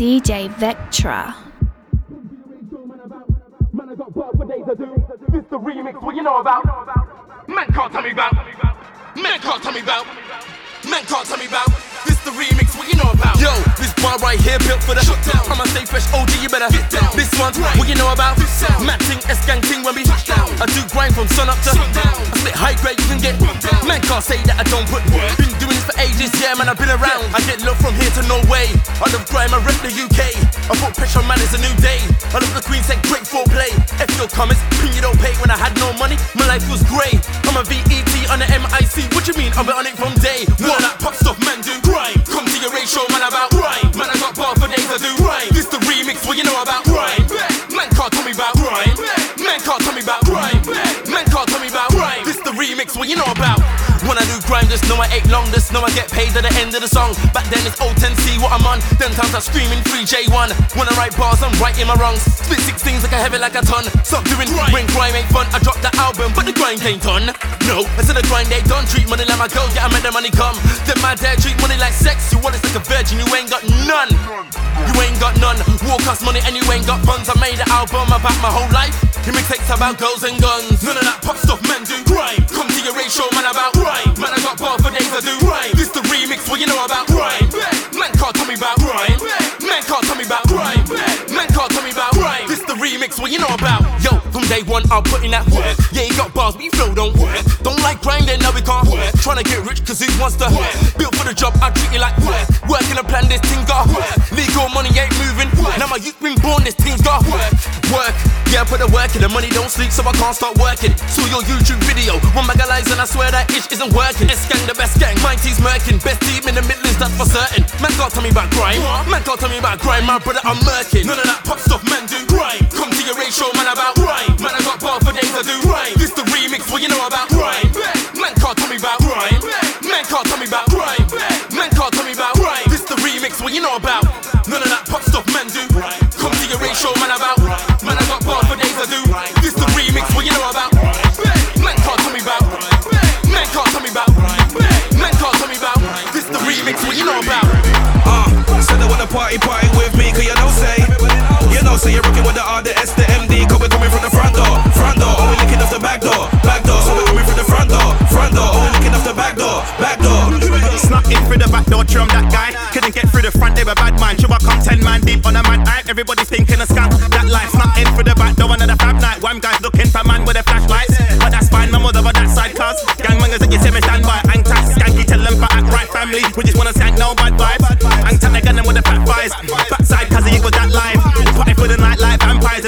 DJ Vectra. This the remix, what you know about? Man can't tell me about. Man can't tell me about. Man can't tell me about. This the remix, what you know about? Yo, this bar right here built for the shut down. I'ma stay fresh, OG, you better get down. This one, what you know about? Matt ting, S gang ting when we touchdown. I do grind from sun up to sundown. I spit high grade, you can get Man can't say that I don't put work. Been doing this for ages, yeah, man, I've been around. I get love from here to Norway. I love grime, I rep the UK. I put pressure man, it's a new day. I love the Queen, said great foreplay. If your comments, pin you don't pay when I had no money. My life was grey. I'm a VET on the MIC. What you mean? I've been on it from day. What that pop stuff, man, do grind. Come to your ratio, man, about grind. Man, I got bar for days, I do grind. This the remix, what you know about grind. Man can't tell me about grind. Man can't tell me about grind. Man can't tell me about grind. This the remix, what you know about. When I do grind, just know I ain't long, just know I get paid at the end of the song. Back then it's 010 see what I'm on. Them times I'm screaming 3J1. When I write bars, I'm writing my wrongs. Split 16s like I have it like a ton. Stop doing grind when grime ain't fun. I dropped the album, but the grind ain't done. No, I said the grind ain't done. Treat money like my girl, yeah, I made the money come. Then my dad treat money like sex. You want it like a virgin, you ain't got none. You ain't got none. War cost money and you ain't got funds. I made an album about my whole life. Give me takes about girls and guns. None of that pop stuff, man, do grind. Come to your ratio, man, about grind. Man, I got bar for days, I do grind. This the remix, what you know about grind. Man can't tell me about grind. Man can't tell me about grind. Man can't tell me about grind. This the remix, what you know about. Yo, from day one, I'll put in that work. Yeah, you got bars, but you flow don't work. Don't like grinding, now we can't work. Trying to get rich, cause who wants to work? Built for the job, I treat you like work. Working a plan, this thing got work. Legal money ain't moving. Now my youth been born, this thing's got work. Work. Yeah, I put the work in, the money don't sleep, so I can't start working. Saw your YouTube video, one bag of lies, and I swear that itch isn't working. S gang, the best gang, my team's murking. Best team in the Midlands, that's for certain. Man can't tell me about grime. Man can't tell me about grime, my brother, I'm murking. None of that pop stuff, man, do grime. Come to your ratio, man, about grime. Man, I got bar for days, I do grime. This the remix, what you know about grime. Man can't tell me about grime. Man can't tell me about grime. Man can't tell me about grime. This the remix, what you know about. None of that pop stuff, man, do. Come to your ratio, man, about. Man, I got bar for days, I do. This the remix, what you know about. Man can't tell me about. Man can't tell me about. Man can't tell me about. This the remix, what you know about. Uh, said they wanna party, party with me, cause you know say You know say you're rocking with the R, the S, the MD Cause we're coming from the front door, front door Oh, we're licking off the back door, back door So we're coming from the front door, front door Oh, we're licking off the back door, back door Snuck in through the back door, trim that guy Couldn't get through the front, they were man. Chuba come 10 man deep on a man eye. Everybody's thinking a scam, that life Snuck in through the back door, another fab night. Wham guys looking for man with the flashlights But that's fine, my mother, but that side cuz. Gangmangers that you see me stand by. Hang tight, skanky, tell them for act right family. We just wanna skank, no bad vibes. Hang tight, they gun with the fat thighs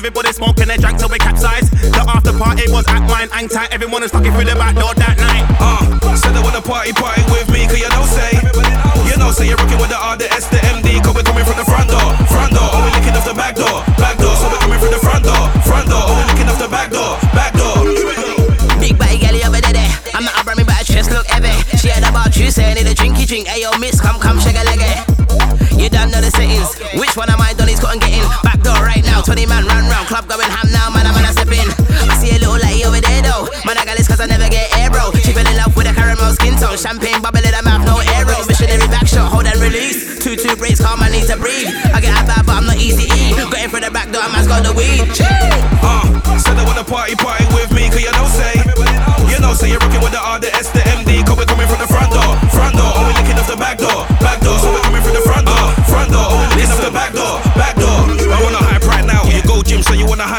Everybody smoking their drank till we capsize The after party was at mine Hang tight, everyone is fucking through the back door that night Uh, said they wanna party, party with me, cause you know say You know say you're rocking with the R, the S, the MD Cause we're coming from the front door, front door Oh, we're licking off the back door, back door So we're coming from the front door, front door Oh, we're licking off the back door, back door Big body girl over there. I'm not a brand but I just look heavy. She heard about you saying need a drinky drink. Ayo, miss, come, come, shake a leg. You don't know the settings. Which one of my dollies couldn't get in? Back door right now. 20 man run round. Club going ham now. Man, I'm gonna step in. I see a little lady over there though. Man, I got this cause I never get air, bro. She fell in love with a caramel skin tone. Champagne bubble in her mouth, no arrow. Missionary back shot, hold and release. Two, two breaks, calm, I need to breathe. I get a bad, but I'm not easy E. Got in for the back door, man's got the weed. Uh, said they wanna party, party with me, cause you know say You know say you're rocking with the R,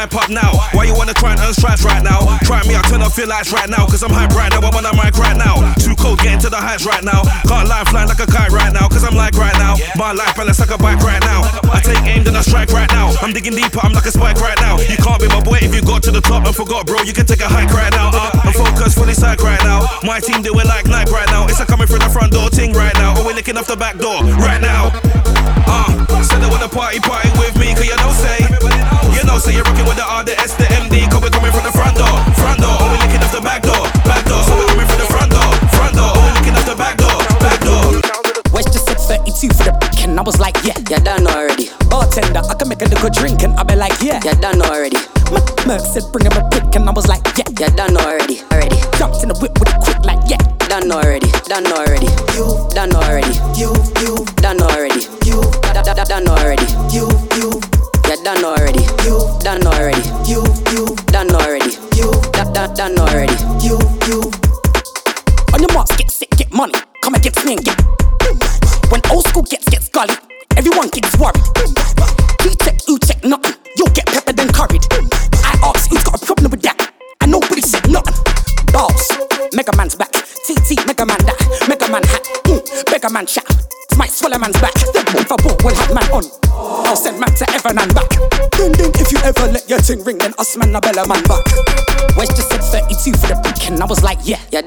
hype up now Why you wanna try and earn stripes right now? Try me, I'll turn off your lights right now Cause I'm hype right now, I'm on the mic right now Too cold, getting to the heights right now Can't lie, flying like a kite right now Cause I'm like right now My life balance like a bike right now I take aim, then I strike right now I'm digging deeper, I'm like a spike right now You can't be my boy if you got to the top and forgot, bro. You can take a hike right now. Uh, I'm focused, fully psych right now. My team do it like Nike right now. It's a coming through the front door ting right now. Or we're licking off the back door right now. Uh, said they wanna party, party with me, cause you know say. You know say you're rocking with the R, the S, the MD, cause we're coming from the front door, front door. Or we're licking off the back door, back door. So we're coming from the front door, front door. Or we're licking off the back door, back door. West just said 32 for the pick, and I was like, yeah, You done already. bartender, I can make a little drink, and I be like, yeah. You done already. Merc said, bring him a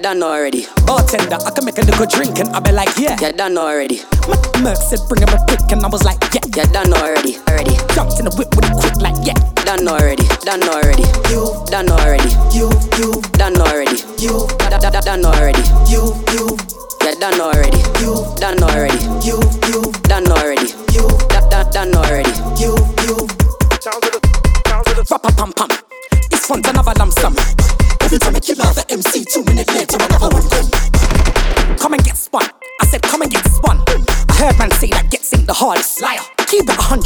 done already. Bartender, I can make a little drink, and I be like, yeah, yeah, done already. M- Merc said, bring him a pick, and I was like, yeah, yeah, done already, already. Jumped in the whip with it quick, like, yeah, done already, done already. You, done already. You, you, done already. You, da, da, da, done already. You, you. Yeah, done already. You done already. You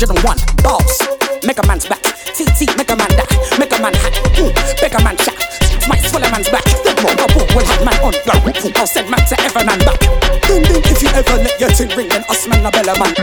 Keep it 101. Balls. Mega Man's back. TT Mega Man make a Man hat. make a Man chat. Might a man's back. The ball, the ball will have man on. I'll send man to Evan and back. Ding ding, if you ever let your ting ring, then us man a bella man.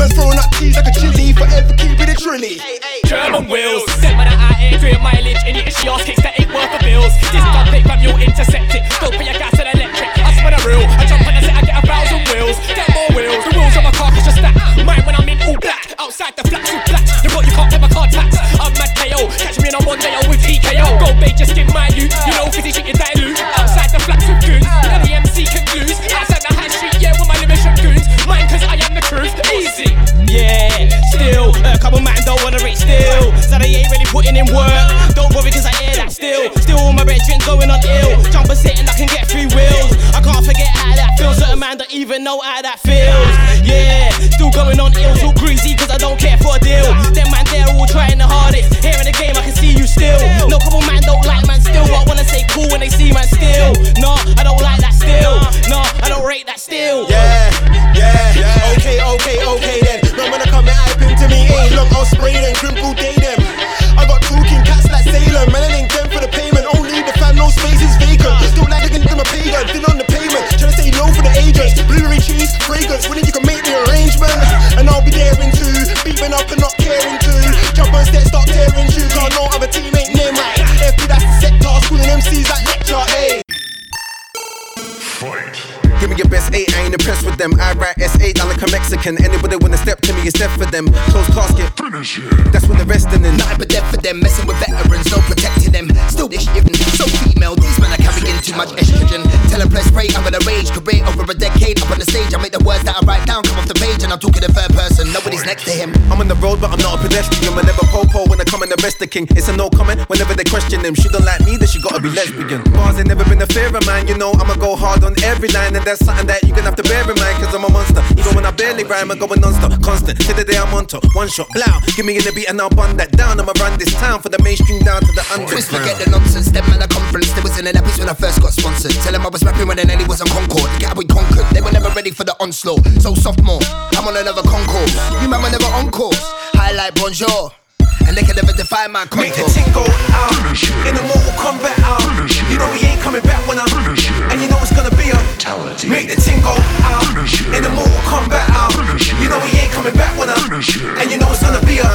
Man's throwing up teas like a chili. Forever keeping it trilly. German wheels. Sent by the I doing mileage in it. She ass kicks that ain't worth the bills. This pick from you intercept it. Don't put your gas they ain't really putting in work. Don't worry, cause I hear that still. Still, all my brethren going on ill. Jumper sitting, I can get three wheels. I can't forget how that feels. Certain man don't even know how that feels. Yeah, still going on ill. So greasy, cause I don't care for a deal. Them man, they're all trying the hardest. Here in the game, I can see you still. No couple man don't like man still. But wanna say cool when they see man still. No, I don't like that still. No, I don't rate that still. Yeah, yeah, yeah. okay, okay, okay then. Man, when I come and hype into me, ain't long, I'll spray them, crimple day pagan, still on the payment. Trying to say no for the agents. Blueberry cheese, fragrance, when you can make the arrangement. And I'll be there in two, beeping up and not caring to. Jump on set, start tearing through, can't no other team ain't near mine. FP, that's the sector, schooling MCs like. Give me your best eight, I ain't impressed with them. I write S8, I like a Mexican. Anybody wanna step to me, it's death for them. Close casket, finish it. That's when the resting in. Nothing but death for them, messing with veterans, no protecting them. Still this even so female, these men are carrying too much estrogen. Tell them press pray, I'm gonna rage, career over a decade. Up on the stage, I make the words that I write down come off the page, and I'm talking in third person. Nobody's next to him. I'm on the road, but I'm not a pedestrian. I never popo when I come and arrest the king. It's a no comment whenever they question him. She don't like me, then she gotta be lesbian. Bars ain't never been a fear of mine, you know. I'ma go hard on every line, and that's something that you gonna have to bear in mind, cause I'm a monster. Even when I barely rhyme, I'm going non stop, constant. Till the day I'm on top, one shot, blow. Give me in the beat and I'll bun that down. I'ma run this town for the mainstream down to the underground. Chris, forget the nonsense. Them man a conference. They was in an episode when I first got sponsored. Tell them I was rapping when the Nelly was on Concord. The gap we conquered. They were never ready for the onslaught. So sophomore, I'm on another concourse. You man were never on course. Highlight bonjour. And they can never define my contour. Make the ting go out in a Mortal Kombat out. You know he ain't coming back when I and you know it's gonna be a Make the ting go out in a Mortal Kombat out. You know he ain't coming back when I and you know it's gonna be a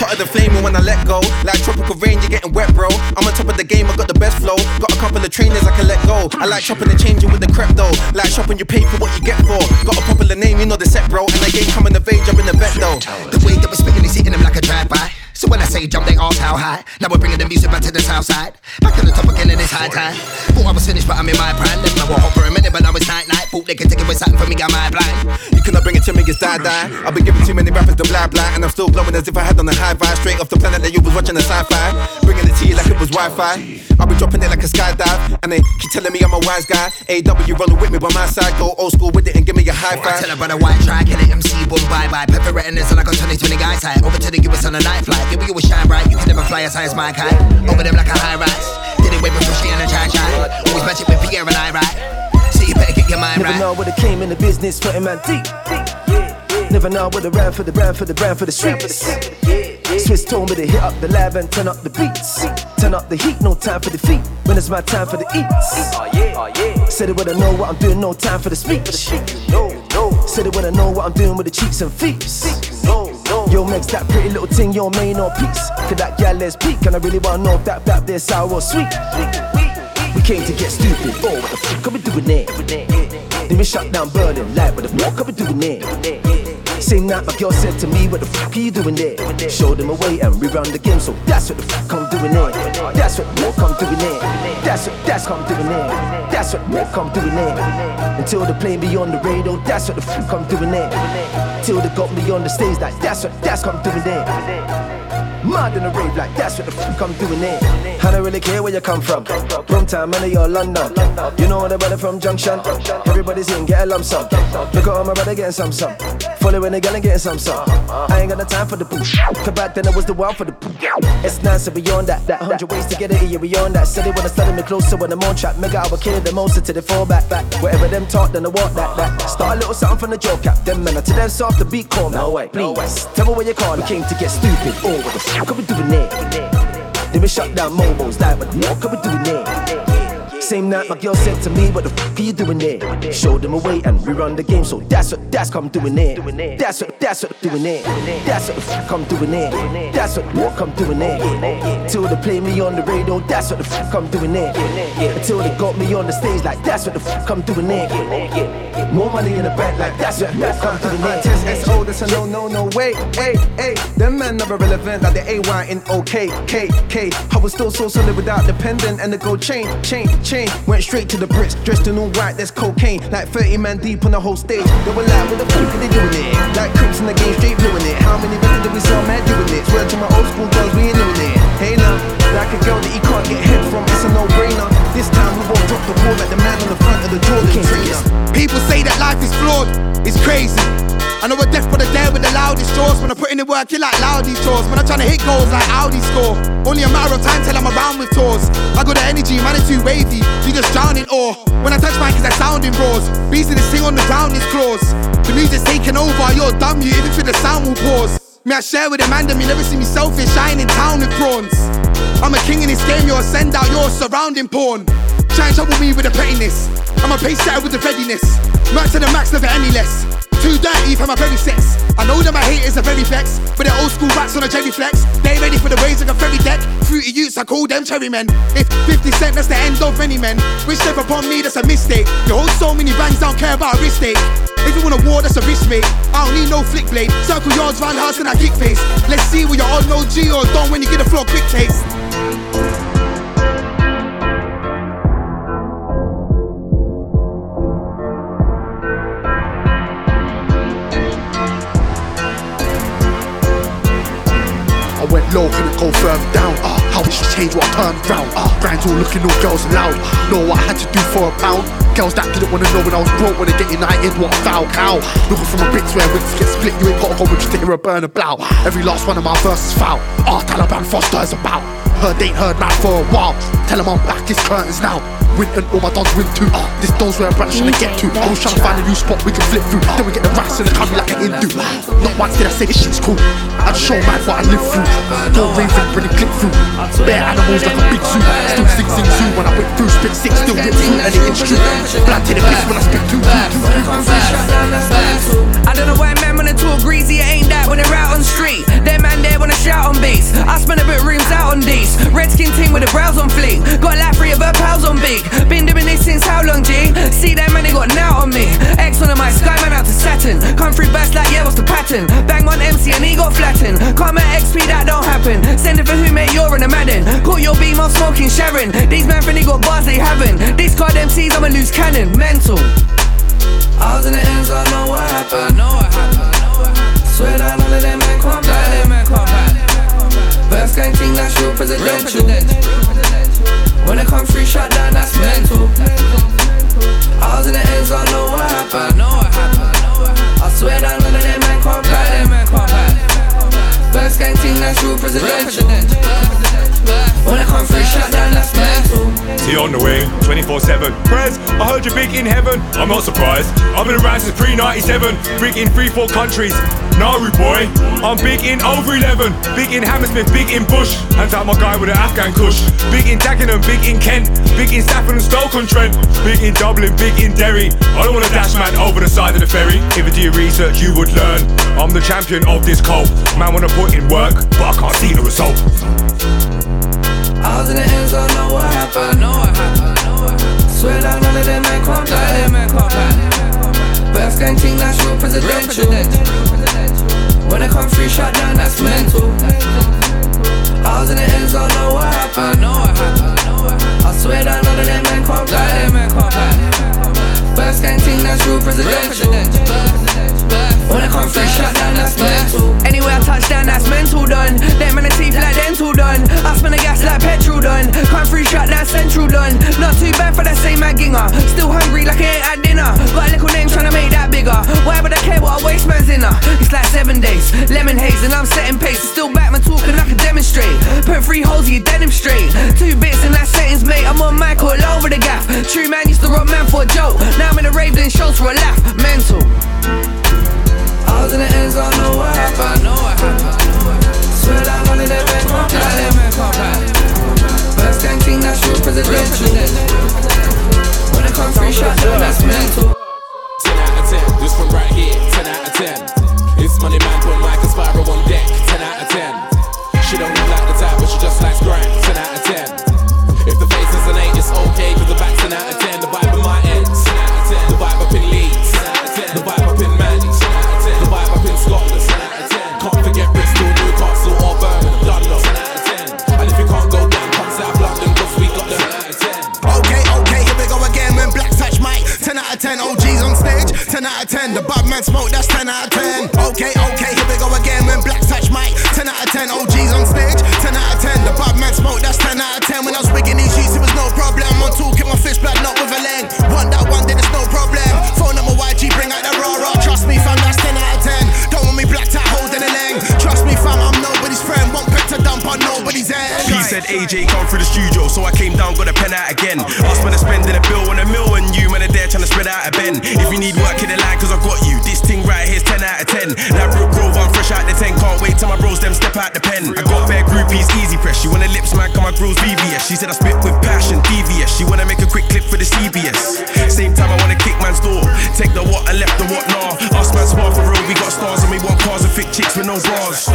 hotter than flaming when I let go. Like tropical rain, you're getting wet, bro. I'm on top of the game, I got the best flow. Got a couple of trainers I can let go. I like chopping and changing with the crep though. Like shopping, you pay for what you get for. Got a popular name, you know the set, bro. And I ain't coming of age, I'm in the vet though. The way that we're spitting is hitting them like a drive-by. So when I say jump, they ask how high. Now we're bringing the music back to the south side. Back to the top again, and it's high time. Thought I was finished, but I'm in my prime. Left my hop for a minute, but now it's night night. Thought they could take away something from me, got my blind. You cannot bring it to me, it's die die. I've been giving too many rappers the blah blah, and I'm still glowing as if I had on a high vibe. Straight off the planet that you was watching the sci-fi. Bringing it to you like it was Wi-Fi. I'll be dropping it like a skydive, and they keep telling me I'm a wise guy. AW rolling with me by my side, go old school with it and give me a high five. I tell about a white track and an MC boom bye bye. Pepper retinas and I got 2020 guys high. Over to the US on a night flight. Give me you a shine bright. You can never fly as high as my kite. Over them like a high rise. Did it way before she and a try try. Always match it with Pierre and I right. Better get your mind Never right. know what it came in the business, putting man deep. Never know what the ran for the brand for the brand for the streets. Swiss told me to hit up the lab and turn up the beats. Turn up the heat, no time for defeat. When it's my time for the eats. Said it when I know what I'm doing, no time for the speech. Said it when I know what I'm doing with the cheeks and feet. Yo, makes that pretty little thing your main or piece. Could that gal let's peak? And I really wanna know if that that there sour or sweet. Came to get stupid. Oh, what the fuck are we doing there? Then we shut down Berlin. Like, what the fuck are we doing there? Same night, my girl said to me, What the fuck are you doing there? Showed them away and we run the game, so that's what the fuck I'm doing there. That's what walk I'm doing there. That's what that's what I'm doing there. That's what walk I'm doing there. Until the plane me on the radio, that's what the fuck I'm doing there. Till they got me on the stage, like that's what that's what I'm doing there. Mad in a rave like that's what the fuck I'm doing there. I don't really care where you come from. From time, man, you're London. You know the brother from Junction. Everybody's in, get a lump sum. Look at all my brother getting some some. Following the girl and getting some some. I ain't got no time for the poo. Cause back then I was the one for the poo. It's nice to beyond that. That hundred ways to get it, yeah, beyond that. Said it when I started me closer when I'm on track. Mega, I would kill the most until they fall back, back. Whatever them talk, then I walk that, that. Start a little something from the joke cap. Them men, to them soft the beat call. No way, please. Tell me what you call. We came to get stupid. Oh, what the are we doing there? Then we shut down mobiles. Like, the fuck are we doing there? Same night, my girl said to me, What the fuck are you doing there? Showed them away and we run the game, so that's what that's I'm doing there. That's what that's what doing there. That's what the fuck I'm doing there. That's what walk I'm doing there. Till they play me on the radio, that's what the fuck I'm doing there. Until they got me on the stage, like that's what the fuck I'm doing there. More money in the bank, like that's what the fuck I'm doing there. Test SO, that's a no, no, no, wait, hey, hey. Them men never relevant, like the AY in OK, K, K. I was still so solid without the pendant and the gold chain, chain, chain. Went straight to the Brits, dressed in all white, that's cocaine. Like 30 man deep on the whole stage. They were like, what the fuck are they doing it? Like Crips in the game, straight doing it. How many records did we sell, mad doing it? Swear to my old school girls, we ain't doing it. Hey now, like a girl that you can't get head from, it's a no brainer. This time we won't drop the ball like the man on the front of the Jordan. People say that life is flawed, it's crazy. I know we're deaf but they're there with the loudest jaws. When I put in the work, you like loudy chores. When I'm trying to hit goals like Audi score. Only a matter of time till I'm around with tours. I got the energy, man, it's too wavy. You just drown in awe. When I touch mic, it's like sounding roars. Beats in this thing on the ground is claws. The music's taking over, you're dumb, you even feel the sound will pause. Me, I share with the man, you never see me selfish, I ain't in town with prawns. I'm a king in this game, you're a send out, you're surrounding porn. Try and trouble me with the pettiness. I'm a pace setter with the readiness. Max to the max, never any less. Too dirty for my very sex. I know that my haters are very vex, but they're old school rats on a cherry flex. They ready for the waves like a ferry deck. Fruity youths, I call them cherry men. If 50 cent, that's the end of many men. Wish step upon me, that's a mistake. You hold so many bangs, don't care about a risk take. If you want a war, that's a risk, mate. I don't need no flick blade. Circle yards round house and I kick pace. Let's see what you're on no G or don't when you get a floor quick taste. Low couldn't go firm down. Uh, how it should change what I turned round. Uh, grinds all looking, all girls loud. Know what I had to do for a pound. Girls that didn't wanna know when I was broke when they get united, what a foul cow. Looking from a bits where wings get split, you ain't gotta go with just to hear a burner blow. Every last one of my verses foul. Ah, Taliban Foster is about. Heard ain't heard man for a while. Tell him I'm back, it's curtains now. Win and all my dogs win too. Uh, this door's where I'm trying to get to. I was trying to find a new spot we can flip through. Then we get the rats and they come like an Hindu. Not once did I say this shit's cool. I just show man what I live through. Go raving, bring it click through. Bare animals like a big zoo. Still sing, sing, zoo. When I whip through, spit six, still rip through. And it is true. Blind to the piss when I spit two, two, two. I don't know why men wanna talk greasy, it ain't that when they're out on street. Them man there wanna shout on beats. I spend a bit rooms these. Redskin team with the brows on fleek. Got like three of her pals on big. Been doing this since how long, G? See that man, they got now on me. X one of my sky man out to Saturn. Come through burst like, yeah, what's the pattern? Bang one MC and he got flattened. Come at XP, that don't happen. Send it for who, mate, you're in a Madden. Caught your beam, I'm smoking Sharon. These men think they got bars, they haven't. These card MCs, I'm a loose cannon. Mental. I was in the end, so I know what happened. I know what happened. Swear that none of them men come back. Best gang thing, that's real presidential. When it come free shut down, that's mental. I was in the end, so I know what happened. I swear that none of them men come back. Best gang thing, that's real presidential. When I come free shut down, that's mental. See on the way, 24 7. Prez, I heard you're big in heaven. I'm not surprised. I've been around since pre 97. Big in 3 4 countries. Nauru boy, I'm big in over 11. Big in Hammersmith, big in Bush. Hands out my guy with an Afghan kush. Big in Dagenham, big in Kent. Big in Stafford and Stoke on Trent. Big in Dublin, big in Derry. I don't wanna dash man over the side of the ferry. If you do your research, you would learn. I'm the champion of this cult. Man wanna put in work, but I can't see the result. I was in the end zone, know what happened. Know what happened. Swear that none of them men come back. Best gang team, that's real presidential. When it come free shut down, that's mental. I was in the end zone. Know what happened. Mental done. Them man the teeth like dental done. I spin the gas like petrol done. Come free shut down, central done. Not too bad for that same ginger. Still hungry like I ain't had dinner. Got a little name trying to make that bigger. Why would I care what a waste man's in her? It's like seven days, lemon haze, and I'm setting pace. Still back, man talking, I can demonstrate. Put three holes in your denim straight. Two bits in that settings, mate. I'm on mic all over the gaff. True man used to rob man for a joke. Now I'm in the rave doing shows for a laugh. Mental. I was in the end zone, know what happened. Know what happened. Swear that money they make come back. Best gang that's real presidential. When it comes free shot, that's mental. 10 out of 10, this one right here, 10 out of 10. It's money man, put Mike and Spyro on deck, 10 out of 10. She don't look like the type, but she just likes grind, 10 out of 10. If the face is an 8, it's okay, cause the back's 10 out of 10. 10 out of 10. The bad man smoke, that's 10 out of 10. Okay, okay, here we go again when Black touch mic. 10 out of 10 OGs on stage. 10 out of 10. The bad man smoke, that's 10 out of 10. When I was She said I spit with passion, devious. She wanna make a quick clip for the CBS. Same time I wanna kick man's door. Take the what and left the what now. Ask man spar for real, we got stars and we want cars and fit chicks with no bras.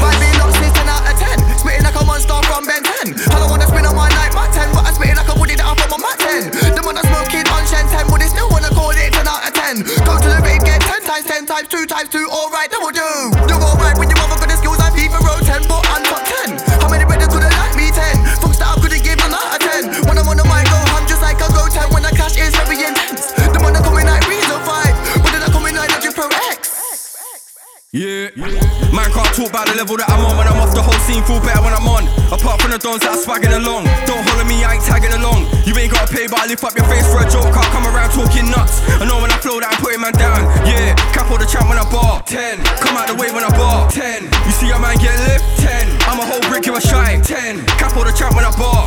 The dons that are swagging along. Don't holler me, I ain't tagging along. You ain't gotta pay, but I lift up your face for a joke. Can't come around talking nuts. I know when I flow that I'm putting man down. Yeah. Cap all the champ when I bar. 10. Come out the way when I bar. 10. You see a man get lift? 10. I'm a whole brick, give a shine. 10. Cap all the champ when I bar.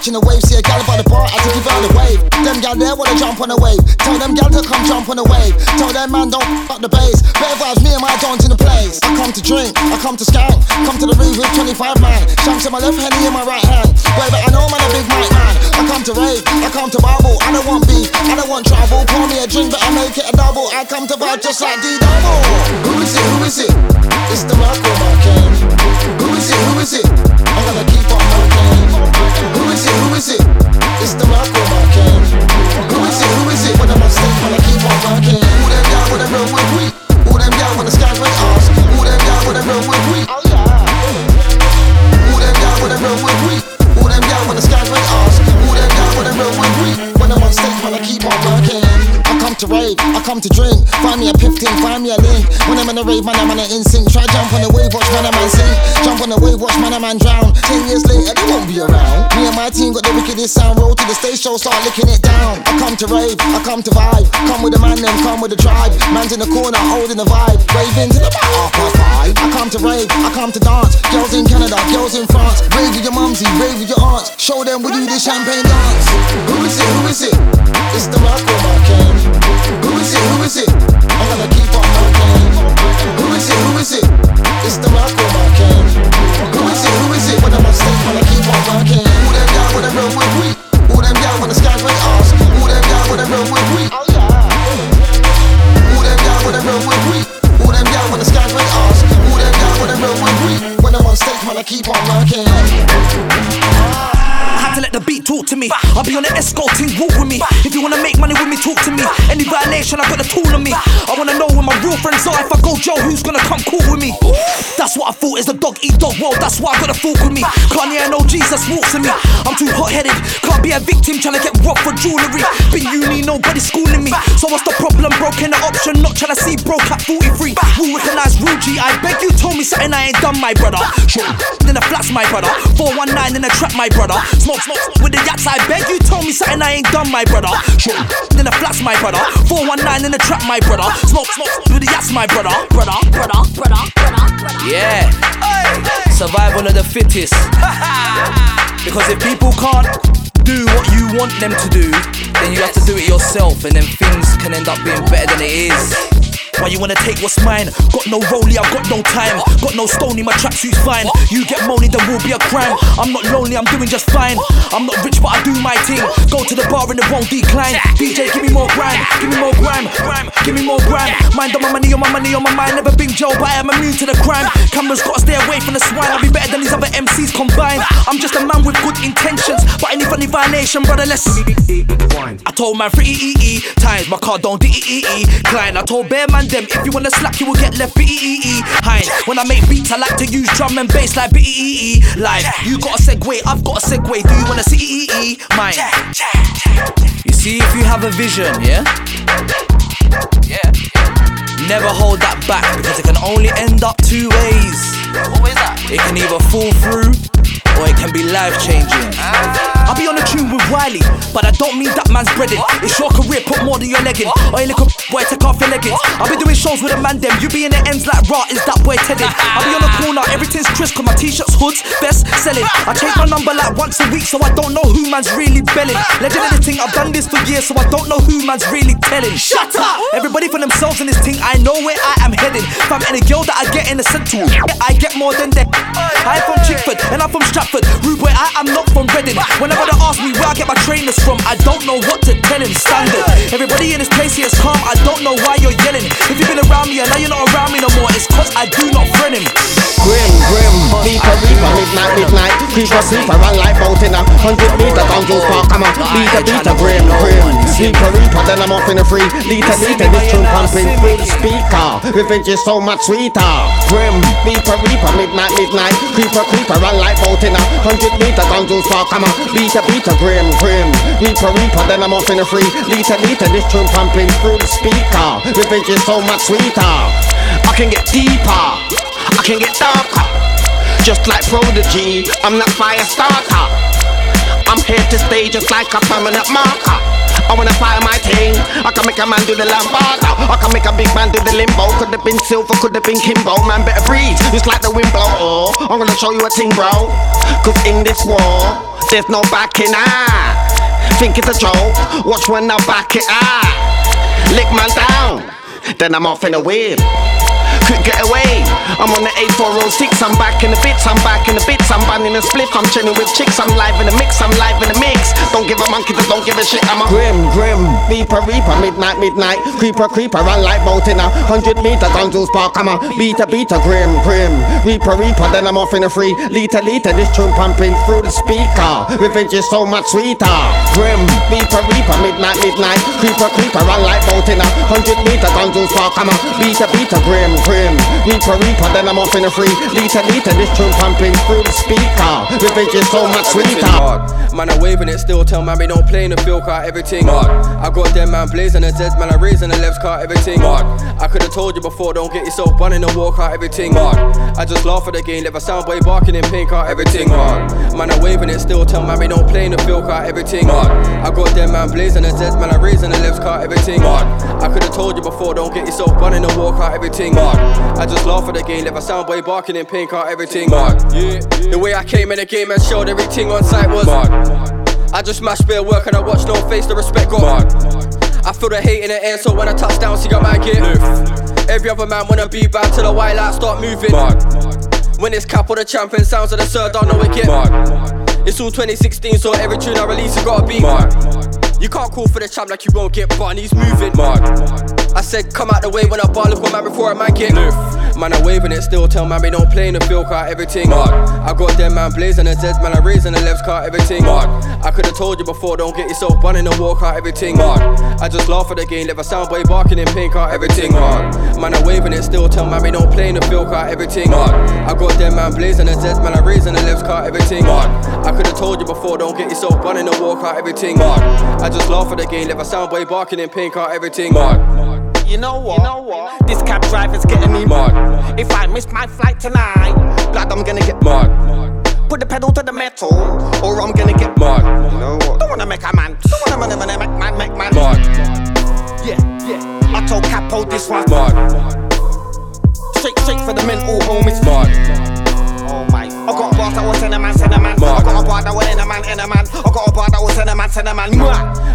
Catching the wave. See a gal by the bar, I to give her the wave. Them gal there wanna jump on the wave. Tell them gal to come jump on the wave. Tell them man don't fuck the bass. Better vibes, me and my dons in the place. I come to drink, I come to skank. Come to the rave with 25 man. Shanks in my left hand, in my right hand. Baby, I know man a big mic man. I come to rave, I come to bubble. I don't want beef, I don't want trouble. Pour me a drink, but I make it a double. I come to vibe just like D double. Who is it? Who is it? It's the Marco Marquez. Who is it? Who is it? To rave, I come to drink. Find me a 15, find me a link. When I'm in a rave, man, I'm on an instinct. Try jump on the wave, watch man, a man sing. Jump on the wave, watch man, man drown. Ten years later, they won't be around. Me and my team got the wickedest sound. Roll to the stage show, start licking it down. I come to rave, I come to vibe. Come with the man, them come with the tribe. Man's in the corner, holding the vibe. Raving till about half past five. I come to rave, I come to dance. Girls in Canada, girls in France. Rave with your mumsy, rave with your aunts. Show them we do the champagne dance. Who is it? Who is it? It's the Marco Marquez. Who is it? Who is it? I'm gonna keep on marking. Who is it? Who is it? It's the Marco Marquez. Who is it? Who is it? When I'm on stage, when I keep on marking. Who them down with a real with we? Who them down when the sky's red ask? Who down with oh, a real with we? Who them down with a real with we? Who them down when the sky's red ask? Who down with a real with we? When I'm on stage, when I keep on marking. Me. I'll be on the escort team, walk with me. If you wanna make money with me, talk to me. Any violation, I got the tool on me. I wanna know where my real friends are. If I go Joe, who's gonna come cool with me? That's what I thought is the dog eat dog world. That's why I got a fork with me. Kanye and no Jesus walks with me. I'm too hot headed. Can't be a victim trying to get robbed for jewelry. Been uni, nobody schooling me. So what's the problem? Broken the option, not trying to see broke at 43. Who recognize real I beg you, told me something I ain't done, my brother. Sure. In the flats, my brother. 419 in the trap, my brother. Smoke, smoke with the yachts. I beg you, told me something I ain't done, my brother. In the flats, my brother. 419 in the trap, my brother. Smoke, smoke with the yachts, my brother. Brother, brother, brother, brother. Yeah. Survival of the fittest. because if people can't do what you want them to do, then you have to do it yourself, and then things can end up being better than it is. Why you wanna take what's mine? Got no rollie, I've got no time. Got no stony, my tracksuit's fine. You get money, there will be a crime. I'm not lonely, I'm doing just fine. I'm not rich, but I do my thing. Go to the bar and it won't decline. DJ, give me more grime, give me more grime, give me more grime. Mind on my money, on my money, on my mind. Never been Joe, but I am immune to the crime. Cameras gotta stay away from the swine. I'll be better than these other MCs combined. I'm just a man with good intentions, but any funny violation, brother, let's. I told man free E E times, my car don't D E E Klein. I told Bear man them if you wanna slack, you will get left B E E Hein. When I make beats, I like to use drum and bass like B E E Live. You got a segue, I've got a segue. Do you wanna see E E Mine. You see, if you have a vision, yeah. Yeah. Never hold that back because it can only end up two ways. What is that? It can either fall through or it can be life changing. I'll be on the tune with Wiley, but I don't mean that man's breaded. It's your career, put more than your leg in. Or you little boy, take off your leggings. I'll be doing shows with a man them. You be in the ends like raw, is that boy Teddy? I'll be on the corner, everything's crisp, cause my t-shirts hoods, best selling. I change my number like once a week, so I don't know who man's really belling. Legend of the thing, I've done this for years, so I don't know who man's really telling. Shut up! Everybody for themselves in this thing, I know where I am heading. Fam, any girl that I get in the central, I get more than that. I'm from Chingford, and I'm from Stratford. Rude boy, I am not from Reading. Whenever they ask me where I get my trainers from, I don't know what to tell him. Standard. Everybody in this place here is calm, I don't know why you're yelling. If you've been around me and now you're not around me no more, it's cause I do not friend him. Grim, grim, Reaper, Reaper, midnight, midnight. Creeper, sleeper, run like boat in a hundred meter Down Juice Park, I'm a beater, beater, grim, grim. Sleeper, Reaper, then I'm off in a free. Liter, liter, this tune pumping the speaker. Revenge is so much sweeter. Grim, Reaper, Reaper, midnight, midnight. Creeper, creeper, run like boat in a hundred meter Juice Park, I'm a beater, beater, grim, grim. Reaper, Reaper, then I'm off in a free. Liter, liter, this tune pumping through the speaker. Revenge is so much sweeter. I can get deeper. I can get darker. Just like Prodigy, I'm not fire starter. I'm here to stay just like a permanent marker. I wanna fire my thing. I can make a man do the lambada. I can make a big man do the limbo. Could have been silver, could have been Kimbo. Man better breathe, just like the wind blow. Oh, I'm gonna show you a thing, bro. Cause in this war, there's no backing out. Think it's a joke, watch when I back it out. Lick man down, then I'm off in a whip could get away. I'm on the A406, I'm back in the bits, I'm back in the bits, I'm banning a split, I'm chilling with chicks, I'm live in the mix, I'm live in the mix. Don't give a monkey, just don't give a shit, I'm a grim, grim, reaper, reaper, midnight, midnight, creeper, creeper, run like boat in a hundred meter, Gonzo's park, I'm a beater, beater, grim, grim, reaper, reaper, then I'm off in a free liter, liter, this tune pumping through the speaker. Revenge is so much sweeter, grim, reaper, reaper, midnight, midnight, creeper, creeper, run like boat in a hundred meter, Gonzo's park, I'm a beater, beater, grim, grim grim. Reaper, reaper, then I'm off in a free. Liter, liter, this tune pumping through the speaker. Revenge is so much sweeter. Man, I'm waving it still. Tell man, we don't play in the field car, everything hard. I got them man blazing the Zeds, man, I raising the lefts car, everything hard. I could've told you before, don't get yourself bun in the walk car, everything hard. I just laugh at the game, Never sound boy barking in pink car, everything hard. Man, I'm waving it still. Tell man, we don't play in the field car, everything hard. I got them man blazing the Zeds, man, I raising the lefts car, everything hard. I could've told you before, don't get yourself bun in the walk car, everything hard. I just laugh at the game, never sound boy barking in pink car, everything hard. Yeah. The way I came in the game and showed everything on site was hard. I just smashed bare work and I watch no face, the respect got I feel the hate in the air, so when I touch down, see I might get lift. Every other man wanna be bound till the white light start moving. Mark. When it's cap or the champion sounds of the third, don't know it get It's all 2016, so every tune I release, it gotta be You can't call for the champ like you won't get bun, he's moving. Mark. I said, come out the way when I bar, look what man before a man get lift. Man, I'm waving it still. Tell man we don't play in the field car, everything hard. I got them man blazing the Zeds, man, I raising the left car, everything hard. I could've told you before, don't get yourself bun in the walk car, everything hard. I just laugh at the game, never sound boy barking in pink car, everything hard. Man, I'm waving it still. Tell man we don't play in the field car, everything hard. I got them man blazing the Zeds, man, I raising the left car, everything hard. I could've told you before, don't get yourself bun in the walk car, everything hard. I just laugh at the game, never sound boy barking in pink car, everything hard. You know what? You know what? This cab driver's getting me mad. If I miss my flight tonight, blood, I'm gonna get mad. Put the pedal to the metal, or I'm gonna get mad. You know what? Don't wanna make a man. Don't wanna make man, make man, make man. Mad. Yeah, yeah. I told Capo this one. Mad. Straight, straight for the mental home. It's. Oh my. I got a bar that was send a man, send a man. I got a bar that was in a man, in a man. I got a bar that was send a man, send a man.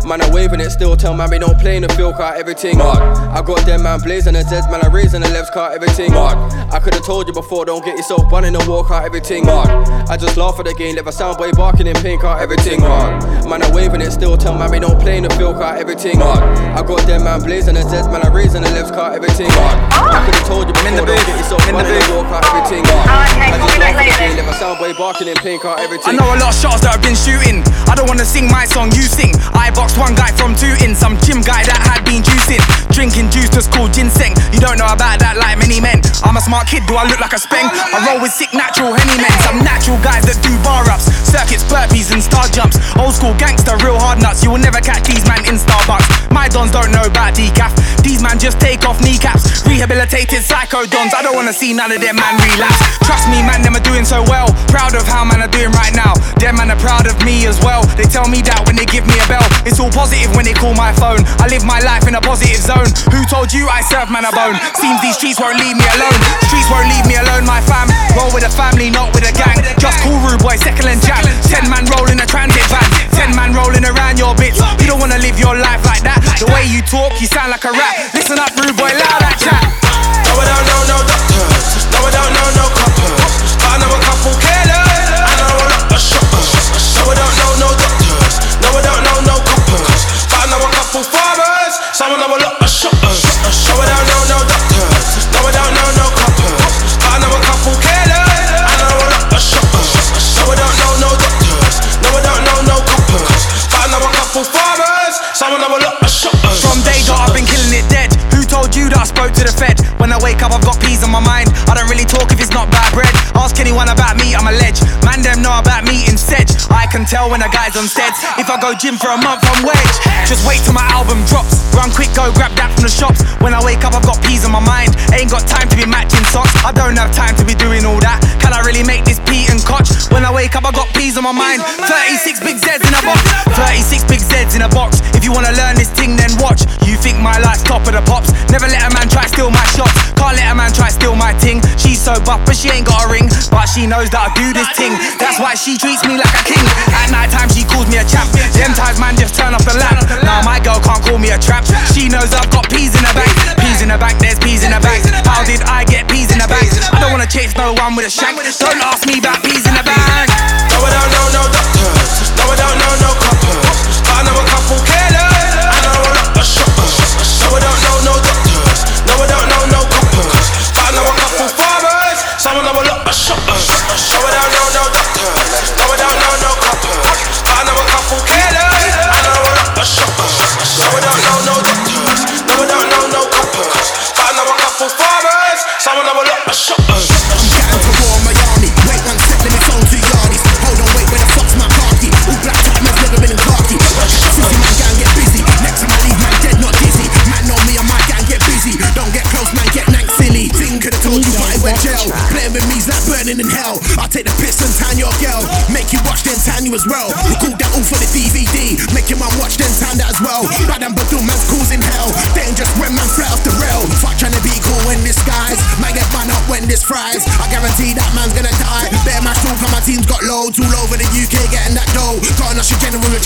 Man, I'm waving it still. Tell man we don't play in the field car, everything hard. I got them man blazing the Zeds, man, I raising the left car, everything hard. I could've told you before, don't get yourself bun in the walk car, everything hard. I just laugh at the game, never sound boy barking in pink car, everything hard. Man, I'm waving it still. Tell man we don't play in the field car, everything hard. I got them man blazing the Zeds, man, I raising the left car, everything hard. I could've told you before, don't get yourself bun in the walk car, everything oh, hard. I just laugh at the game, never sound boy barking in pink everything. I know a lot of shots that I've been shooting. I don't wanna sing my song, you sing. I boxed one guy from two in some gym guy that had been juicing. Drinking juice that's called ginseng. You don't know about that like many men. I'm a smart kid, do I look like a speng? I roll with sick natural henny men. Some natural guys that do bar ups, circuits, burpees, and star jumps. Old school gangster, real hard nuts. You will never catch these man in Starbucks. My dons don't know about decaf. These man just take off kneecaps. Rehabilitated psycho dons. I don't wanna see none of them man relapse. Doing so well. Proud of how man are doing right now. Them man are proud of me as well. They tell me that when they give me a bell, it's all positive when they call my phone. I live my life in a positive zone. Who told you I serve man a bone? Seems these streets won't leave me alone. Streets won't leave me alone, my fam. Roll with a family, not with a gang. Just cool rude boy, second and jam. Ten man rolling a transit van. Ten man rolling around your bits. You don't wanna live your life like that. The way you talk, you sound like a rat. Listen up, rude boy, loud that chat. No, I don't know no doctors. No, I don't know no Anyone about me, I'm a ledge. Man, them know about tell when a guy's on steads. If I go gym for a month, I'm wedge. Just wait till my album drops. Run quick, go grab that from the shops. When I wake up, I've got peas on my mind. Ain't got time to be matching socks. I don't have time to be doing all that. Can I really make this pea and cotch? When I wake up, I got peas on my mind. 36 big Z's in a box. 36 big Z's in a box. If you wanna learn this thing, then watch. You think my life's top of the pops? Never let a man try steal my shots. Can't let a man try steal my ting. She's so buff, but she ain't got a ring. But she knows that I do this thing. That's why she treats me like a king. At night time, she calls me a champ. Them times, man, just turn off the lamp. Now my girl can't call me a trap. She knows I've got peas in the bag. Peas in the bag, there's peas in the bag. How did I get peas in the bag? I don't wanna chase no one with a shank. Don't ask me about peas in the bag. No, I don't know no doctors. No, I don't know no coppers.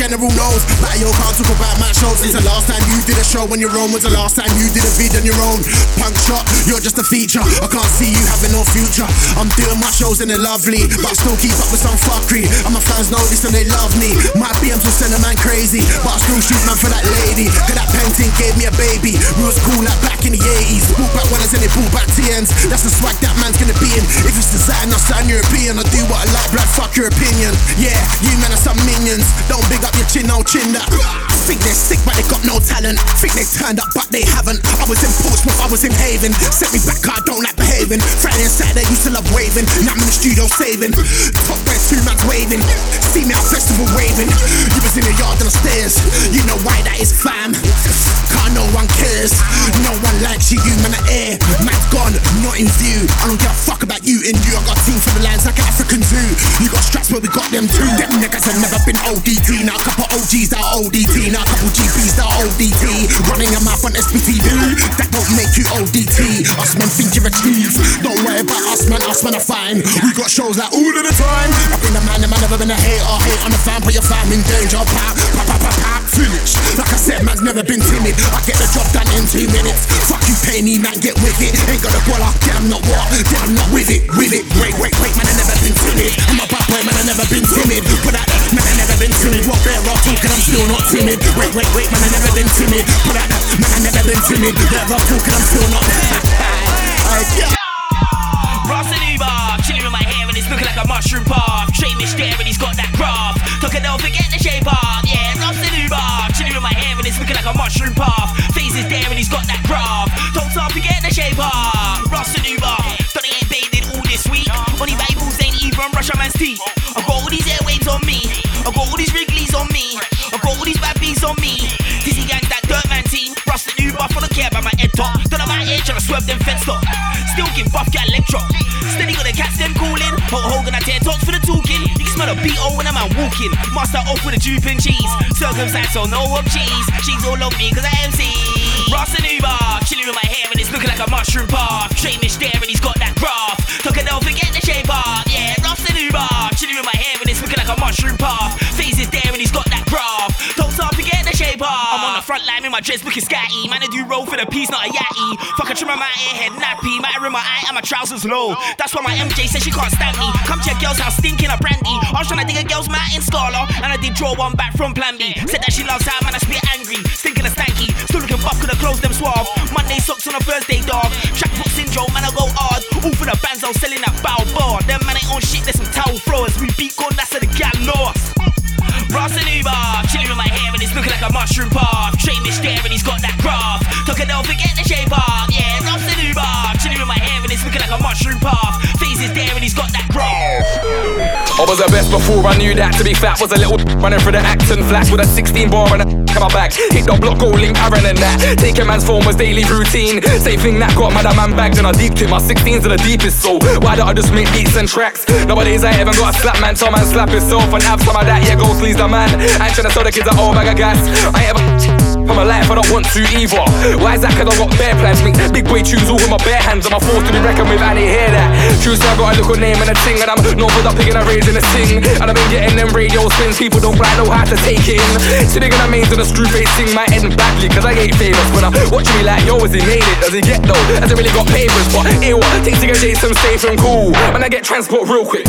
General, knows. But yo, can't talk about my shows. Since the last time you did a show on your own was the last time you did a vid on your own. Punk shot, you're just a feature. I can't see you having no future. I'm doing my shows and they're lovely, but I still keep up with some fuckery. And my fans know this and they love me. My BMs will send a man crazy, but I still shoot man for that lady. Cause that painting gave me a baby. We was cool like back in the 80s. Brought back winners and they brought back TNs. That's the swag that man's gonna be in. If it's design, I'll European. I do what I like, blood, fuck your opinion. Yeah, you men are some minions. Don't big up your chin, chin uh. that. Think they're sick, but they got no talent. Think they turned up, but they haven't. I was in Portsmouth, I was in Haven. Set me back, I don't like behaving. Friday and Saturday, used to love waving. Now I'm in the studio saving. Top bread, two man's waving. See me at festival waving. You was in the yard and the stairs. You know why that is fam. Can't no one cares. No one likes you, you man are air. Man's gone, not in view. I don't give a fuck about you and you. I got team for the lands like an African zoo. You got straps, but we got them too. Them niggas have never been ODT. Now couple OGs that ODT. Now a couple GPs that ODT. Running your mouth on SBTV. That don't make you ODT. Us men think you're a cheese. Don't worry about us, man. Us men are fine. We got shows like all of the time. I've been a man, man never been a hater. Hate on the fan, put your fam in danger. Pop, pop, pop, pop, pop. Finish. Like I said, man's never been timid. I get the job done in two minutes. Fuck you, pay me, man, get with it. Ain't got a guala, damn not what, damn not with it, with it. Wait, wait, wait, man, I never been timid. I'm a bad boy, man, I never been timid. But I, man, I never been timid. What they're all talking, I'm still not timid. Wait, wait, wait, man, I never been timid. But I, man, I never been timid. They're all talking, I'm still not. yeah. Rosaluba, chilling with my hair and it's looking like a mushroom path. Shamish there and he's got that graph. Took it, don't forget the shape off. Yeah, Hulk Hogan, I tear talks for the talking. You can smell a B.O. when I'm out walking. Master off with a and cheese. Circumcised, so no up cheese. She's all over me cause I MC. Ross and Uber, chilling with my hair and it's looking like a mushroom path. Shamish there and he's got that graph. Tucker, don't forget the shape off. Yeah, Ross and Uber, chilling with my hair and it's looking like a mushroom path. Phase is there and he's got I'm on the front line in my dress looking scatty. Man, I do roll for the piece, not a yatty. Fuck a trim my head nappy. Matter in my eye and my trousers low. That's why my MJ says she can't stand me. Come to your girl's house stinking of brandy. I was trying to dig a girl's mat in Scala, and I did draw one back from Plan B. Said that she loves how man, I spit angry, stinking of stanky. Still looking buff, could have closed them suave. Monday socks on a Thursday, dog. Trackfoot syndrome, man, I go hard. All for the bands, I was selling that bow bar. Them man ain't on shit, there's some towel floors. We beat how the gal lost. Ross and Uber, chilling with my hair and it's looking like a mushroom path. Shamish there and he's got that graph. Tucker, don't forget the shape off. Yeah, Ross and Uber, chilling with my hair and it's looking like a mushroom path. Face is there and he's got that graph. I was the best before I knew that to be fat was a little running through the accent flash with a 16 bar and a in my bag. Hit the block, go link Aaron and that. Taking man's phone was daily routine. Same thing that got mad at man bagged and I deeped it. My 16's are the deepest, so why don't I just make beats and tracks? Nowadays I haven't got a slap man, tell man slap himself and have some of that. Yeah, go sleaze the man. I ain't tryna sell the kids a whole bag of gas. I ain't ever my life, I don't want to either. Why is that? Cause I got bare plans. Make big boy tunes all with my bare hands. I'm a force to be reckoned with, I didn't hear that. True, so I got a little name and a ting, and I'm for the picking a raising a sing. And I've been getting them radio spins, people don't quite know how to take it in. See, they gonna mains in the screw face sing my head badly, cause I ain't famous. When I'm watching me like, yo, is he made it? Does he get though? Has he really got papers? But ew, takes to get Jason safe and cool. When I get transport real quick.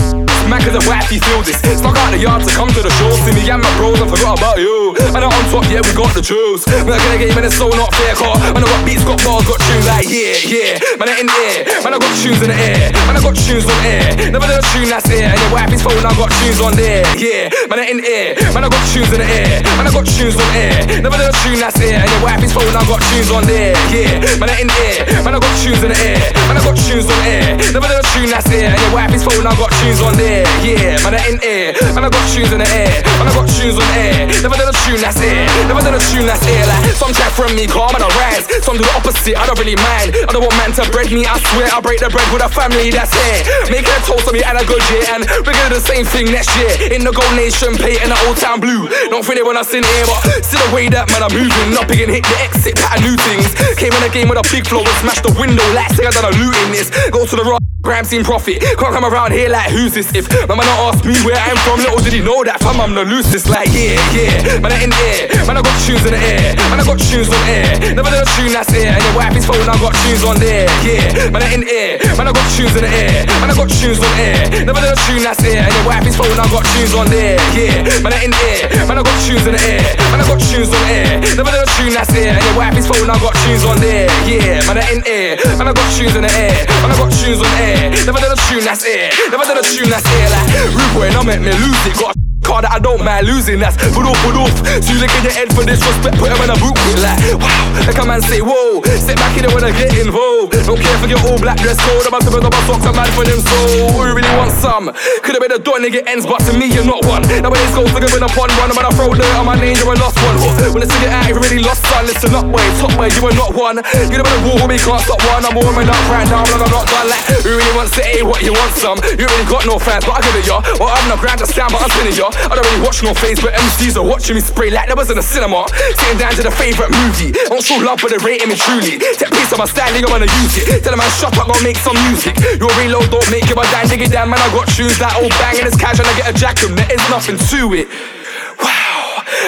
Man, cause of wifey feel this. Stuck out the yard to come to the show. See me and my bros, I forgot about you. Man, I'm on top, yeah, we got the juice. Man, I get a game and it's so not fair, car. Man, I got beats, got bars, got tunes like, yeah, yeah. Man, I in the air. Man, I got tunes in the air. Man, I got tunes on air. Never done a tune that's air. And your wifey's phone, I got tunes on there, yeah. Man, I in the air. Man, I got tunes in the air. Man, I got tunes on air. Never done a tune that's air. And your wifey's phone, I got tunes on there, yeah. Man, I in the air. Man, I got tunes in the air. Man, I got tunes on air. Never done a tune that's air. And your wifey's phone, I got tunes on there, yeah. Man, I in air. Man, I got tunes in the air. Man, I got tunes on air. Never done a tune that's air. Never done a tune that's air. Like some track from me, calm and I rise. Some do the opposite. I don't really mind. I don't want man to bread me. I swear I break the bread with a family that's here. Making a toast on me and a good year. And we're gonna do the same thing next year. In the gold nation, pay the old town blue. Don't think they when I in here, but see the way that man I'm moving. Not and hit the exit, pattern new things. Came in the game with a big flow and smashed the window. Like say I done a looting this. Go to the rock. Gram seen profit, can't come around here like who's this? If my man asked me where I'm from, little did he know that fam I'm the loosest. Like yeah, yeah, man I in air, man I got tunes in the air, man I got tunes on air. Never done a tune that's air, and your wifey's phone I got tunes on there. Yeah, man I in air, man I got tunes in the air, man I got tunes on air. Never done a tune that's air, and your wifey's phone I got tunes on there. Yeah, man I in air, man I got tunes in the air, man I got tunes on air. Never done a tune that's air, and your wifey's phone I got tunes on there. Yeah, man I in air, man I got tunes in the air, man I got tunes on air. Never done a tune that's air. Never done a tune that's air like Rude boy, now make me lose it. Got car that I don't mind losing. That's put off, put off. So you look in your head for disrespect, put him in a boot with like wow. Like a man say whoa. Sit back in it when I get involved. Don't care for your all black dress code. I'm put on my socks. I'm mad for them so. Who really want some? Could have been a done nigga ends, but to me you're not one. Now Nowadays goes to in a pun run. I'm gonna throw dirt on my name. You're a lost one. When it's in your eye, you really lost son. Listen up, boy, top boy, you are not one. You know better war with me, can't stop one. I'm warming up right now, but I'm not done. Like who really wants to A what you want some? You really got no fans, but I give it ya. Well, I'm not grand to stand, but I'm spinning ya. I don't really watch no face, but MCs are watching me spray like there was in a cinema. Sitting down to the favorite movie. Don't show love, but they rating me truly. Take piece of my styling, I'm gonna use it. Tell them man, shut up, gonna make some music. Your reload don't make it, but dig it down, man. I got tunes that old bang and it's cash, and I get a jack 'em. There is nothing to it.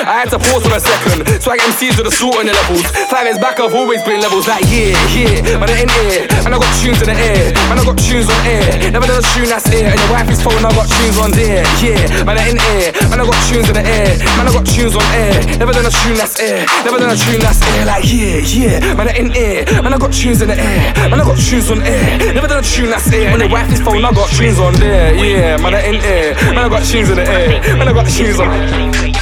I had to pause for a second. Swag MCs with the sort on the levels. Five years back, I've always been levels like yeah, yeah. Man, I in air, and I got tunes in the air. Man, I got tunes on air. Never done a tune that's air. And your wifey's phone, I got tunes on there. Yeah, man, I in air, man, I got tunes in the air. Man, I got tunes on air. Never done a tune that's air. Never done a tune that's air. Like yeah, yeah. Man, I in air, man, I got tunes in the air. Man, I got tunes on air. Never done a tune that's air. And your wifey's phone, I got tunes on there. Yeah, man, I in air, man, I got tunes in the air. Man, I got tunes on.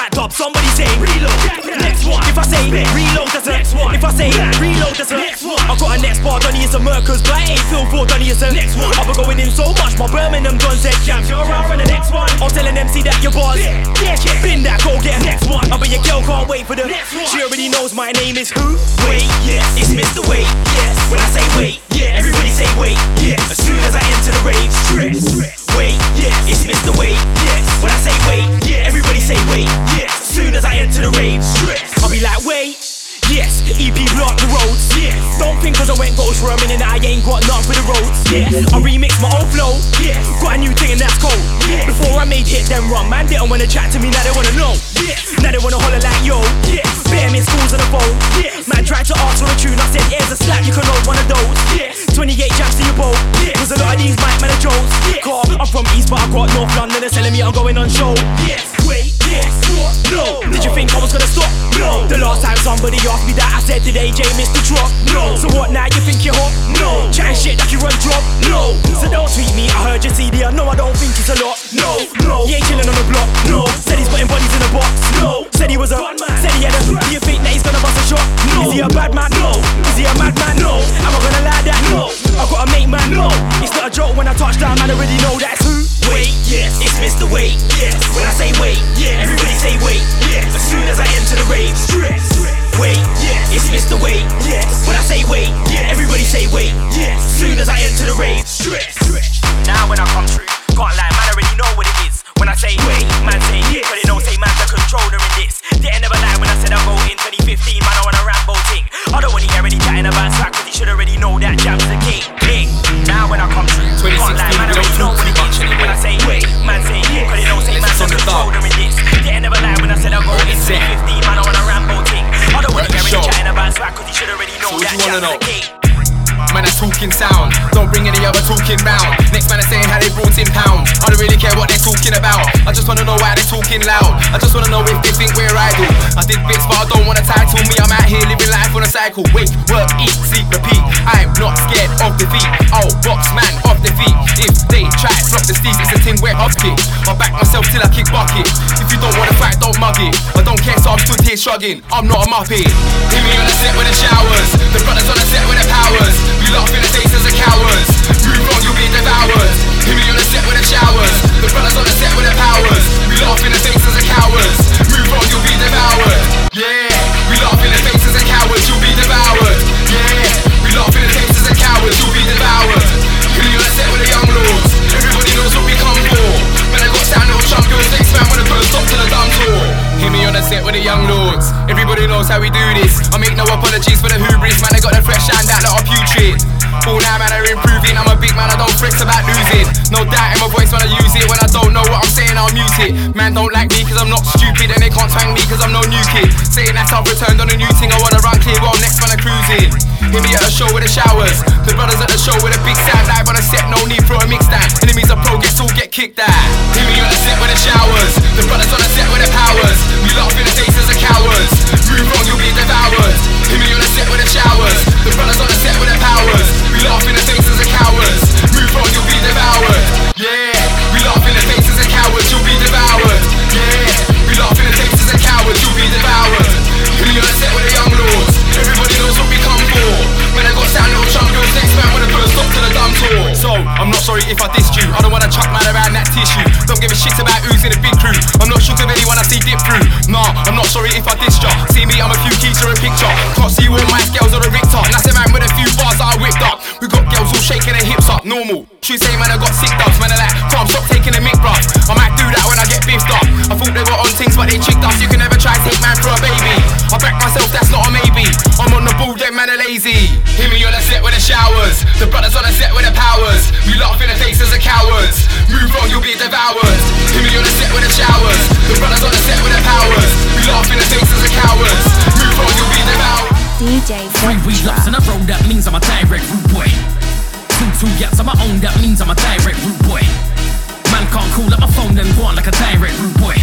Top, up. Somebody say reload. Next one. If I say reload, that's a next one. If I say reload, that's a next one. I got a next bar, Donny is a Mercus, but I ain't feel for Donny is a next one. I've been going in so much, my Birmingham guns said jam. You're around for the next one. I'm an MC that your bars. Yeah, yeah. Been that, go get a next one. I bet your girl can't wait for the next one. She already knows my name is who? Wait, yes. It's Mr. Wait, yes. When I say wait, yeah. Everybody say wait, yeah. As soon as I enter the rave, stress. stress. Wait, yes, it's Mr. Wait, yes. When I say wait, yeah, everybody say wait, yes. Soon as I enter the rave, stress. I'll be like, wait. Yes, EP block the roads. Yeah, don't think cause I went ghost for a minute I ain't got none for the roads. Yeah, I remix my own flow. Yeah, got a new thing and that's cold. Yeah, before I made it, then run. Man they don't wanna chat to me, now they wanna know. Yeah, now they wanna holler like yo. Yeah, bear me schools on the phone. Yeah, man tried to ask for a tune. I said, here's a slap, you can hold one of those. Yeah, 28 jams to cause a lot of these mic man are jokes. Yeah, Car, I'm from East, but I got North London. They're telling me I'm going on show. Yes, wait, yes, what? No. Did you think I was gonna stop? No. The last time somebody asked me that, I said, did AJ miss the drop? No. So what now? You think you're hot? No. Chatting shit like you run drop? No. So don't tweet me. I heard your CD. I know I don't think it's a lot. No. No. He ain't chilling on the block. No. Said he's putting bodies in a box. No. Said he was a. Said he had a. Do you think that he's gonna bust a shot? No. Is he a bad man? No. Is he a madman? No. Am I gonna lie that? No. I gotta make man. No. It's not a joke when I touch down, man. Already know that's who. Wait, yes, it's Mr. Wait, yes. When I say wait, yeah, everybody say wait, yes. As soon as I enter the rave, stress. Wait, yes, it's Mr. Wait, yes. When I say wait, yeah, everybody say wait, yes. As soon as I enter the rave, stress. Now when I come through, can't lie, man, already know what it is. When I say wait, man say yes, but they don't say man's a controller in this. Didn't never lie when I said go in 2015, man, I want a Rambo thing. I don't wanna hear any chatting about swag, cause he should already know that jam's the king. king. Now when I come through, can't lie, man, I already know what it is. When I say wait, man say yes, but they don't say man's a controller in this. Didn't never lie when I said I'll go in 2015, man, I want a Rambo thing. I don't wanna hear any chatting about swag, cause he should already know So that know? the king. Man, that's talking sound. Don't bring any other talking round. Next man is saying how they brought in pounds. I don't really care what they're talking about. I just wanna know why they're talking loud. I just wanna know if they think we're idle. I did bits, but I don't wanna title me. Cycle. wake, work, eat, sleep, repeat. I'm not scared of defeat. I'll box man off the feet. If they try to flop the steez, it's a thing where I'll kick. I'll back myself till I kick bucket. If you don't wanna fight, don't mug it. I don't care, so I'm stood here shrugging. I'm not a muppet. Hear me on the set with the showers. The brothers on the set with the powers. We laugh in the faces of cowards. Move on, you'll be devoured. Hear me on the set with the showers. The brothers on the set with the powers. We laugh in the faces of cowards. Move on, you'll be devoured. Yeah, we laugh in the faces of cowards. You'll Set with the young lords. Everybody knows how we do this. I make no apologies for the hubris, man. I got the fresh and that lot of putrid. All now, man, are improving. I'm a big man, I don't fret about losing. No doubt in my voice when I use it. When I don't know what I'm saying, I'll mute it. Man, don't like me cause I'm not stupid, and they can't twang me cause I'm no new kid. Saying that I've returned on a new thing, I wanna run clear while next man are cruising. Hear me at a show with the showers. The brothers at the show with a big sound. Live on a set, no need for a mix down. Enemies of progress all get kicked out. Hear me on the set with the showers. The brothers on the set with the powers. We laugh in the faces of cowards. Move wrong, you'll be devoured. Hear me on the set with the showers. The brothers on the set with the powers. We laugh in the faces of cowards. Move wrong, you'll be devoured. Yeah, we laugh in the faces of cowards. You'll be devoured. Yeah, we laugh in the faces of cowards. You'll be devoured. Devoured. Hear me on the set with the showers. The brothers on the set with the powers. We laugh in the faces of cowards. Move on, you'll be devoured. DJ Three weed lots in a row, that means I'm a direct rude boy. Two two gaps on my own, that means I'm a direct rude boy. Man can't call up my phone then go on like a direct rude boy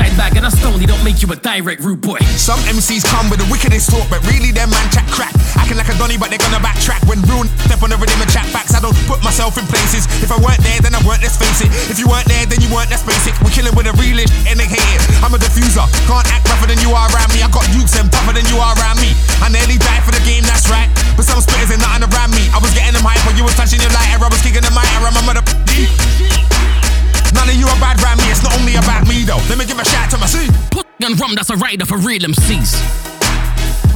side bag and a stone, he don't make you a direct rude boy. Some MCs come with the wickedest talk, but really their man chat crap. Acting like a donny, but they're gonna backtrack. When rude step on the rhythm and chat backs, I don't put myself in places. If I weren't there, then I weren't, let's face it. If you weren't there, then you weren't, that's basic. We're killing with a realist and they hate it. I'm a diffuser, can't act rougher than you are around me. I got youths and tougher than you are around me. I nearly died for the game, that's right. But some spitters ain't nothing around me. I was getting them hype when you was touching your lighter. I was kicking the mic, I my mother. None of you are bad around me, it's not only about me though. Let me give a shout to my C. Put and rum, that's a rider for real MCs.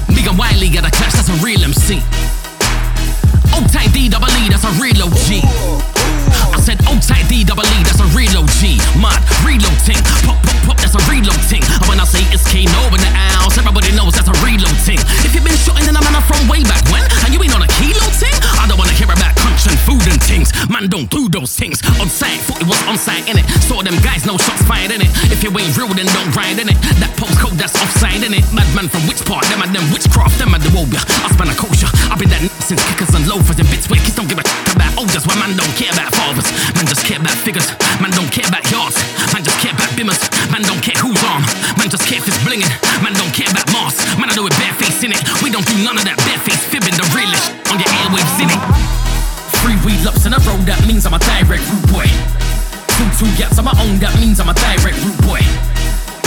Nigga Wiley got a clash, that's a real MC. Old tight D double E, that's a real OG. I said old tight D double E, that's a real OG. Mod reload ting. Pop, pop, pop, that's a reload ting. And when I say it's Kano in the house, everybody knows that's a reload ting. If you've been shooting in the manner from way back when, and you ain't on a kilo ting, I don't wanna hear about punch and food and tings. Man, don't do those things. No shots fired in it. If you ain't real, then don't ride in it. That postcode, that's offside in it. Madman from which part? Them and them witchcraft, them and the wobia. I spend a kosher. I've been that n- since kickers and loafers and bits where kids don't give a about oh, olders. Why man don't care about fathers. Man just care about figures. Own, that means I'm a direct rude boy.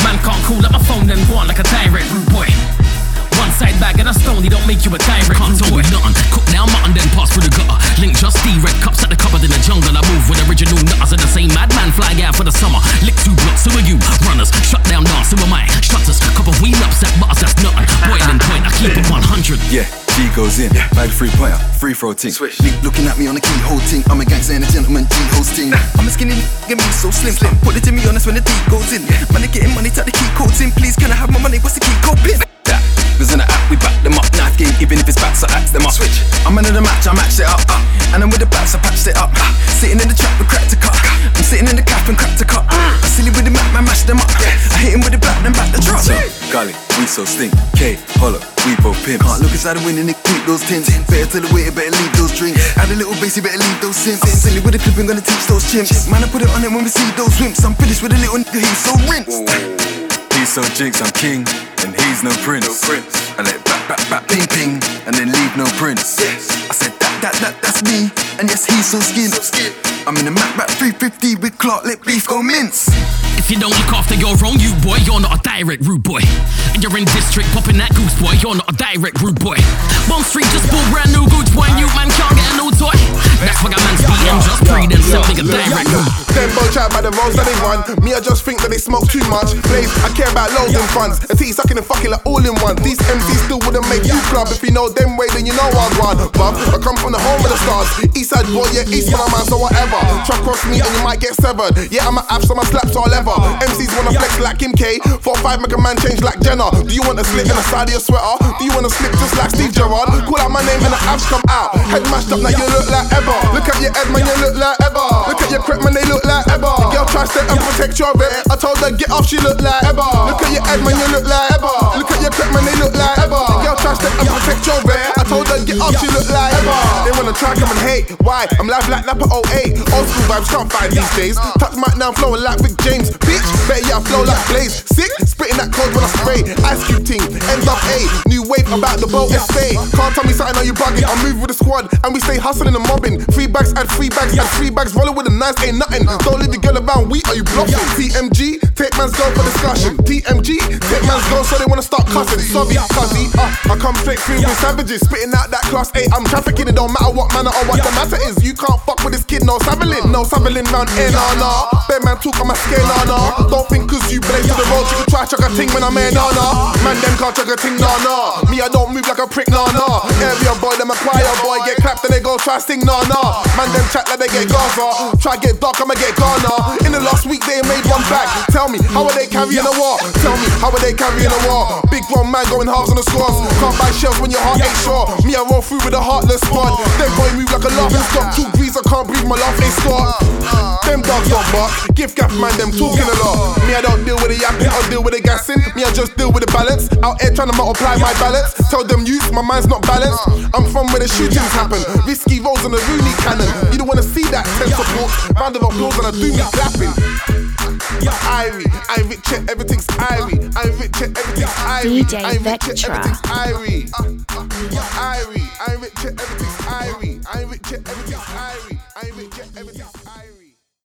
Man can't call up my phone then go on like a direct rude boy. One side bag and a stone, he don't make you a direct Can't tell me nothing. Cook now mutton, then pass through the gutter. Link just D, red cups at the cupboard in the jungle. I move with original nutters and the same madman fly out for the summer. Lick two blocks, who are you? Runners, shut down dance, who am I? Shutters, couple wheel ups at butters, that's nothing. Boiling point, I keep it 100. Yeah, G goes in, free player, free throw team. ting. Link looking at me on the keyhole ting. I'm a gangster and a gentleman, G hosting. I'm a skinny nigga, me so slim. slim. Put it to me honest when the D goes in. Man, they getting money, tap the key codes in. Please, can I have my money? What's the key code pin? That was in the app, we back them up. Knife game, even if it's bats, I axe them up. Switch. I'm into the match, I matched it up. Uh. And I'm with the bats, I patched it up. Uh. Sitting in the trap, we cracked the so stink. K, holler, we both pimps. Can't look inside the window and keep those tints. Better tell the waiter, better leave those drinks. Add a little bass, you better leave those simps. I'm silly with the clip, I'm gonna teach those chimps. Man, I put it on it when we see those wimps. I'm finished with a little nigga, he's so rinsed. He's so jinx, I'm king, and he's no prince. prince I let back, back, back, ping, ping, and then leave no prince. Yes. I said that, that, that, that's me, and yes, he's so skint. I'm in a Mac back 350 with Clark, let beef go mince. If you don't look after your own, you boy, you're not a direct rude boy. And you're in district popping that goose boy, you're not a direct rude boy. Bond Street just bought brand new goods, boy, you man can't get a new toy. That's why a man's beating just pre, then sell nigga direct rude. Them both chat by the roads that they run. Me, I just think that they smoke too much. Blaze, I care about loads and funds. A T sucking and fucking like all in one. These MCs still wouldn't make you club. If you know them way, then you know I run. Bruv, I come from the home of the stars. East side boy, yeah, east man, man, so whatever. Truck cross me and you might get severed. Yeah, I'm a app, so my slaps all MCs wanna flex like Kim K. 4-5 make a man change like Jenna. Do you want a slit in the side of your sweater? Do you wanna slip just like Steve Gerrard? Call out my name and the abs come out. Head mashed up, now you look like ever. Look at your head, man, you look like ever. Look at your crep, man, they look like ever. The girl tries to and protect your bit. I told her get off, she look like ever. Look at your head, man, you look like ever. Look at your crep, man, they look like ever. The girl tries to and protect your bit. I told her get off, she look like ever. They wanna try come and hate. Why? I'm live like Napa 08. Old school vibes can't find these days. Touch mic now, flowing like Rick James. Bitch, better yeah, I flow like Blaze. Sick, spitting that code when I spray. Ice Cube team, ends up A. New wave about the boat estate. Can't tell me something, are you bugging? I move with the squad and we stay hustling and mobbing. Three bags and three bags and three bags rolling with the nice ain't nothing. Don't leave the girl around, we are you bluffing? TMG, take man's go for discussion. TMG, take man's go so they wanna start cussing. Sorry, cuzzy, uh, I come straight through with savages, spitting out that class A. I'm trafficking, it don't matter what manner or what the matter is. You can't fuck with this kid, no sabbling, no sabbling round here, nah nah. Bear man talk on my scale, nah nah. Don't think cause you blaze to the road, you can try chuck a ting when I'm here, nah nah. Man, them can't chuck a ting, nah nah. Me, I don't move like a prick, nah nah. Area boy, them a choir boy, get clapped and they go try sting, nah nah. Man, them chat like they get Gaza. Try get dark, I'ma get Ghana. In the last week, they made one back. Tell me, how are they carrying the war? Tell me, how are they carrying the war? Big grown man going halves on the scores. Can't buy shells when your heart ain't sure. Me, I roll through with a heartless squad. Them boy move like a laughing stock. Two grease, I can't breathe, my laugh ain't stopped. Them dogs don't bark. Give gaff man, them talking a lot. Me, I don't deal with the yapping, I deal with the gassing. Me, I just deal with the balance. Out here trying to multiply my balance. Tell them youth, my mind's not balanced. I'm from where the shootings happen. Risky rolls on the Rooney cannon. You don't wanna see that ten support. Round of applause and I do me clapping. Irie, I'm rich, everything's Irie. I'm rich, everything's Irie. I'm rich, everything's Irie. Irie, I'm rich, everything's Irie. I'm rich, everything's Irie. I'm rich, everything's